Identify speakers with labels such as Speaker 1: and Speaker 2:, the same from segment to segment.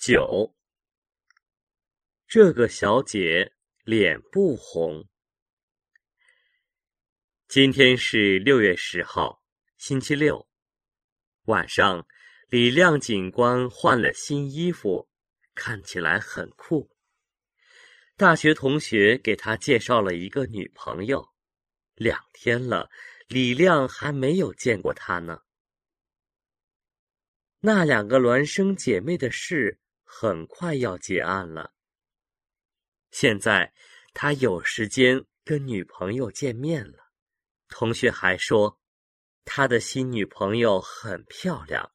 Speaker 1: 九，这个小姐脸不红。今天是六月十号，星期六晚上，李亮警官换了新衣服，看起来很酷。大学同学给他介绍了一个女朋友，两天了，李亮还没有见过她呢。那两个孪生姐妹的事。很快要结案了。现在他有时间跟女朋友见面了。同学还说，他的新女朋友很漂亮。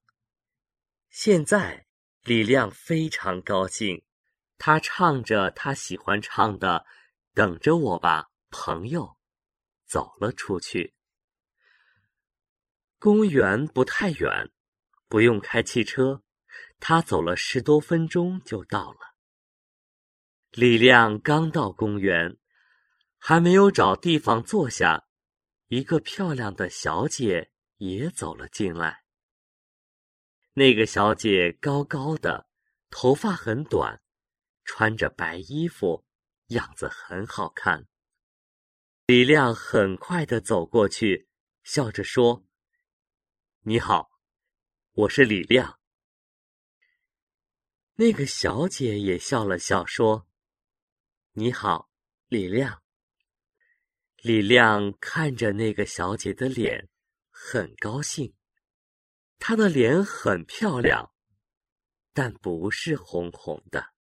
Speaker 1: 现在李亮非常高兴，他唱着他喜欢唱的《等着我吧，朋友》，走了出去。公园不太远，不用开汽车。他走了十多分钟就到了。李亮刚到公园，还没有找地方坐下，一个漂亮的小姐也走了进来。那个小姐高高的，头发很短，穿着白衣服，样子很好看。李亮很快的走过去，笑着说：“你好，我是李亮。”那个小姐也笑了笑，说：“你好，李亮。”李亮看着那个小姐的脸，很高兴。她的脸很漂亮，但不是红红的。